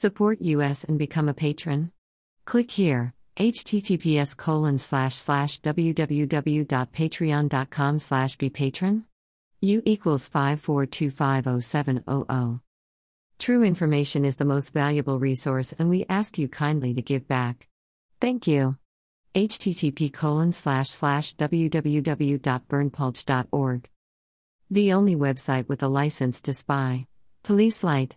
Support us and become a patron? Click here https colon slash slash www.patreon.com slash be patron. U equals 54250700 true information is the most valuable resource and we ask you kindly to give back. Thank you. Http colon slash slash www.berndpulch.org the only website with a license to spy. Police light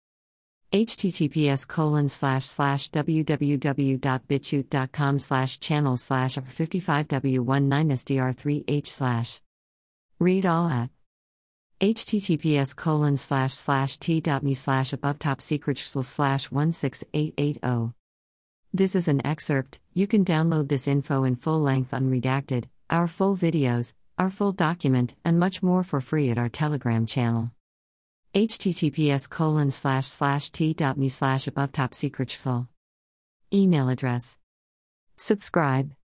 https colon slash slash www.bitchute.com slash channel slash 55w19sdr3h slash. Read all at https colon slash slash t.me slash above top secret slash 16880 this is an excerpt. You can download this info in full length unredacted. Our full videos our full document and much more for free at our telegram channel https colon slash slash t.me slash above top secret email address. Subscribe